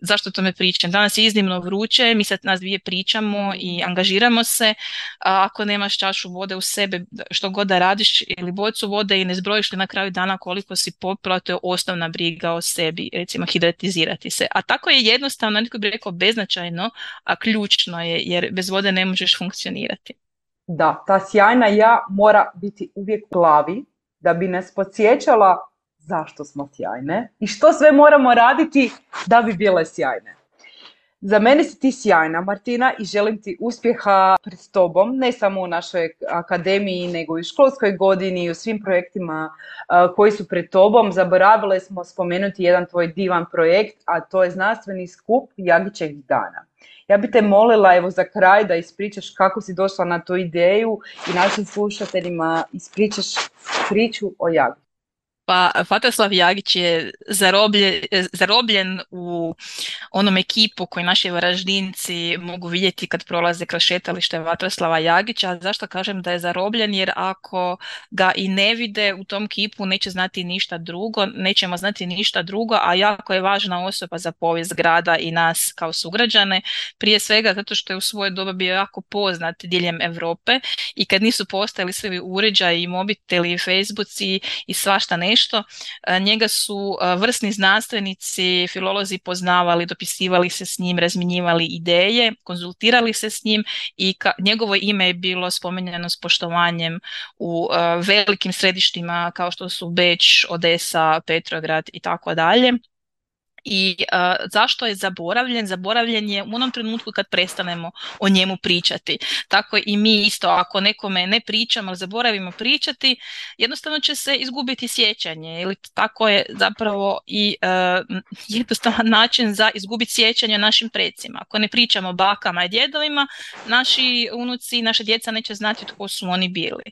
Zašto to me pričam? Danas je iznimno vruće, mi sad nas dvije pričamo i angažiramo se. A ako nemaš čašu vode u sebe, što god da radiš ili bocu vode i ne zbrojiš li na kraju dana koliko si popila, to je osnovna briga o sebi, recimo hidratizirati se. A tako je jednostavno, netko bi rekao beznačajno, a ključno je jer bez vode ne možeš funkcionirati. Da, ta sjajna ja mora biti uvijek plavi da bi nas podsjećala zašto smo sjajne i što sve moramo raditi da bi bile sjajne. Za mene si ti sjajna, Martina, i želim ti uspjeha pred tobom, ne samo u našoj akademiji, nego i u školskoj godini i u svim projektima koji su pred tobom. Zaboravile smo spomenuti jedan tvoj divan projekt, a to je znanstveni skup Jagićeg dana. Ja bi te molila evo za kraj da ispričaš kako si došla na tu ideju i našim slušateljima ispričaš priču o Jagi. Pa Fatoslav Jagić je zarobljen, zarobljen u onom ekipu koji naši varaždinci mogu vidjeti kad prolaze kroz šetalište Vatroslava Jagića. Zašto kažem da je zarobljen? Jer ako ga i ne vide u tom kipu neće znati ništa drugo, nećemo znati ništa drugo, a jako je važna osoba za povijest grada i nas kao sugrađane. Prije svega zato što je u svoje doba bio jako poznat diljem Europe i kad nisu postojali svi uređaji i mobiteli i Facebooci i svašta nešto, nešto. E, njega su e, vrsni znanstvenici, filolozi poznavali, dopisivali se s njim, razminjivali ideje, konzultirali se s njim i ka, njegovo ime je bilo spomenjeno s poštovanjem u e, velikim središtima kao što su Beč, Odesa, Petrograd i tako dalje I zašto je zaboravljen? Zaboravljen je u onom trenutku kad prestanemo o njemu pričati. Tako i mi isto, ako nekome ne pričamo, zaboravimo pričati, jednostavno će se izgubiti sjećanje. Ili tako je zapravo i jednostavan način za izgubiti sjećanje našim precima. Ako ne pričamo o bakama i djedovima, naši unuci, naša djeca neće znati tko su oni bili.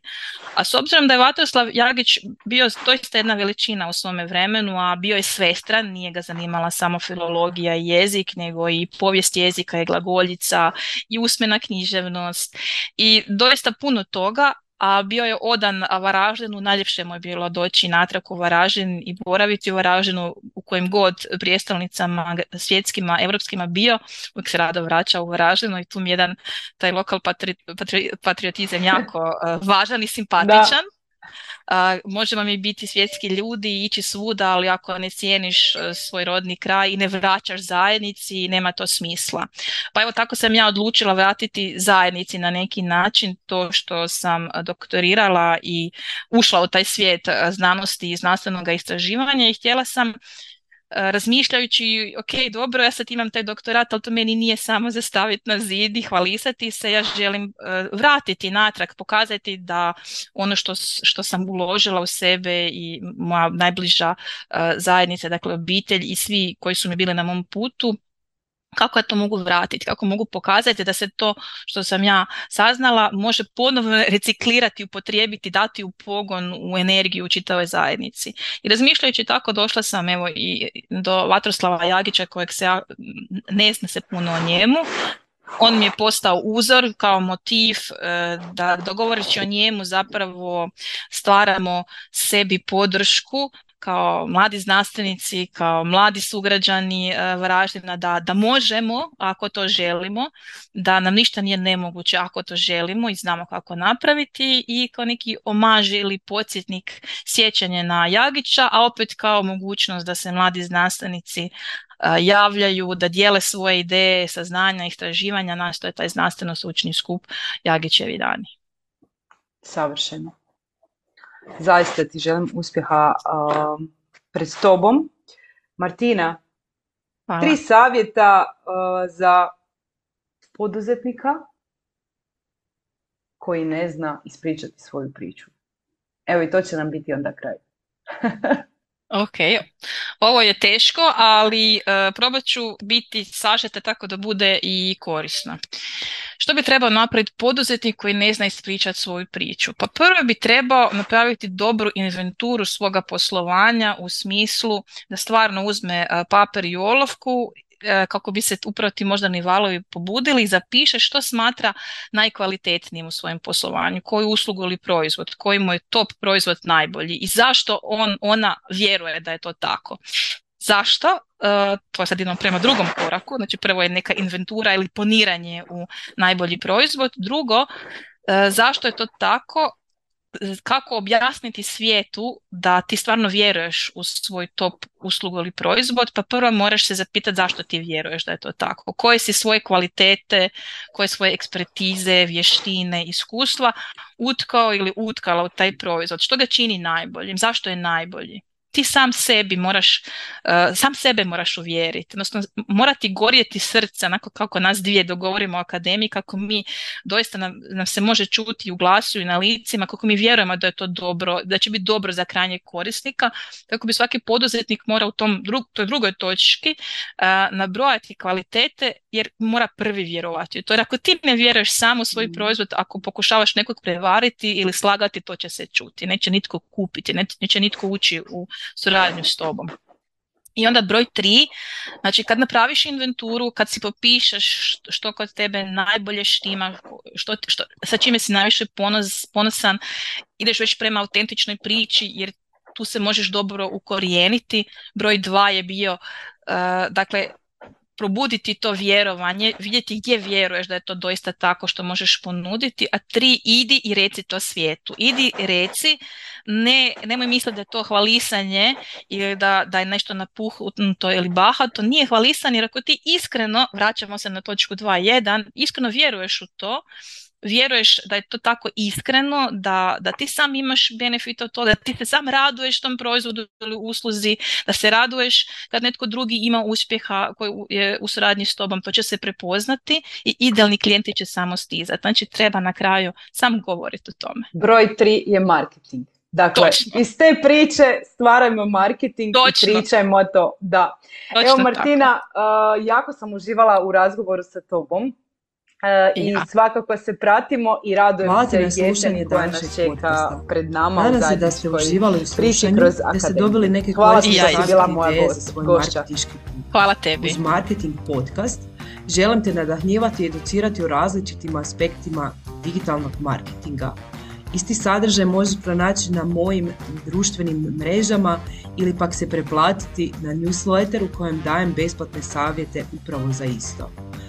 A s obzirom da je Vatroslav Jagić bio doista jedna veličina u svome vremenu, a bio je svestran, nije ga zanimala samo filologija i jezik, nego i povijest jezika i glagoljica i usmena književnost i doista puno toga, a bio je odan Varaždinu, najljepše mu je bilo doći natrag u Varaždin i boraviti u Varaždinu u kojim god prijestolnicama svjetskima, europskima bio, uvijek se rado vraća u Varaždinu i tu mi jedan taj lokal patriotizam jako eh, važan i simpatičan. Možemo mi biti svjetski ljudi ići svuda, ali ako ne cijeniš e, svoj rodni kraj i ne vraćaš zajednici, nema to smisla. Pa evo tako sam ja odlučila vratiti zajednici na neki način to što sam doktorirala i ušla u taj svijet e, znanosti i znanstvenog istraživanja i htjela sam E, razmišljajući, ok, dobro, ja sad imam taj doktorat, ali to meni nije samo zastaviti na zid i hvalisati se, ja želim e, vratiti natrag, pokazati da ono što, što sam uložila u sebe i moja najbliža e, zajednica, dakle obitelj i svi koji su mi bili na mom putu, kako ja to mogu vratiti, kako mogu pokazati da se to što sam ja saznala može ponovno reciklirati, upotrijebiti, dati u pogon, u energiju u čitavoj zajednici. I razmišljajući tako došla sam evo i do Vatroslava Jagića kojeg se ja, ne zna se puno o njemu, on mi je postao uzor kao motiv e, da dogovoreći o njemu zapravo stvaramo sebi podršku kao mladi znanstvenici, kao mladi sugrađani e, Varaždina da, da možemo ako to želimo, da nam ništa nije nemoguće ako to želimo i znamo kako napraviti i kao neki omaž ili podsjetnik sjećanje na Jagića, a opet kao mogućnost da se mladi znanstvenici e, javljaju, da dijele svoje ideje, saznanja, istraživanja, našto je taj znanstveno sučni skup Jagićevi dani. Savršeno zaista ti želim uspjeha um, pred tobom. Martina, tri savjeta uh, za poduzetnika koji ne zna ispričati svoju priču. Evo i to će nam biti onda kraj. Ok, ovo je teško, ali uh, probat ću biti sažete tako da bude i korisno. Što bi trebao napraviti poduzetnik koji ne zna ispričati svoju priču? Pa prvo bi trebao napraviti dobru inventuru svoga poslovanja u smislu da stvarno uzme papir i olovku e, kako bi se upravo ti moždani valovi pobudili zapiše što smatra najkvalitetnijim u svojem poslovanju, koju uslugu ili proizvod, koji mu je top proizvod najbolji i zašto on, ona vjeruje da je to tako. Zašto? E, to sad idemo prema drugom koraku, znači prvo je neka inventura ili poniranje u najbolji proizvod. Drugo, e, zašto je to tako? Kako objasniti svijetu da ti stvarno vjeruješ u svoj top uslugu ili proizvod, pa prvo moraš se zapitati zašto ti vjeruješ da je to tako. Koje si svoje kvalitete, koje svoje ekspertize, vještine, iskustva utkao ili utkala u taj proizvod. Što ga čini najboljim? Zašto je najbolji? Ti sam sebi moraš, uh, sam sebe moraš uvjeriti, odnosno mora ti gorjeti srce, onako kako nas dvije dogovorimo o akademiji, kako mi doista nam, nam, se može čuti u glasu i na licima, kako mi vjerujemo da je to dobro, da će biti dobro za krajnjeg korisnika, tako bi svaki poduzetnik mora u tom drug, toj drugoj točki uh, nabrojati kvalitete jer mora prvi vjerovati. To jer ako ti ne vjeruješ sam u svoj mm. proizvod, ako pokušavaš nekog prevariti ili slagati, to će se čuti. Neće nitko kupiti, neće nitko ući u suradnju s tobom. I onda broj tri, znači kad napraviš inventuru, kad si popišeš što kod tebe najbolje štima, što, što, sa čime si najviše ponos, ponosan, ideš već prema autentičnoj priči jer tu se možeš dobro ukorijeniti. Broj dva je bio, uh, dakle, probuditi to vjerovanje, vidjeti gdje vjeruješ da je to doista tako što možeš ponuditi, a tri, idi i reci to svijetu. Idi reci, ne, nemoj misliti da je to hvalisanje ili da, da je nešto napuhnuto ili to nije hvalisanje jer ako ti iskreno, vraćamo se na točku 2.1, iskreno vjeruješ u to, vjeruješ da je to tako iskreno, da, da ti sam imaš benefit od toga, da ti se sam raduješ tom proizvodu ili usluzi, da se raduješ kad netko drugi ima uspjeha koji je u suradnji s tobom, to će se prepoznati i idealni klijenti će samo stizati. Znači treba na kraju sam govoriti o tome. Broj tri je marketing. Dakle, iz te priče stvarajmo marketing Točno. i pričajmo to. Da. Evo Martina, uh, jako sam uživala u razgovoru sa tobom. Uh, I svakako se pratimo i radujem se jesen koja nas čeka pred nama Nadam se da ste uživali u slušanju, da ste dobili neke Hvala što si bila moja gošća. Hvala tebi. Uz Marketing podcast želim te nadahnjivati i educirati u različitim aspektima digitalnog marketinga Isti sadržaj možeš pronaći na mojim društvenim mrežama ili pak se preplatiti na newsletter u kojem dajem besplatne savjete upravo za isto.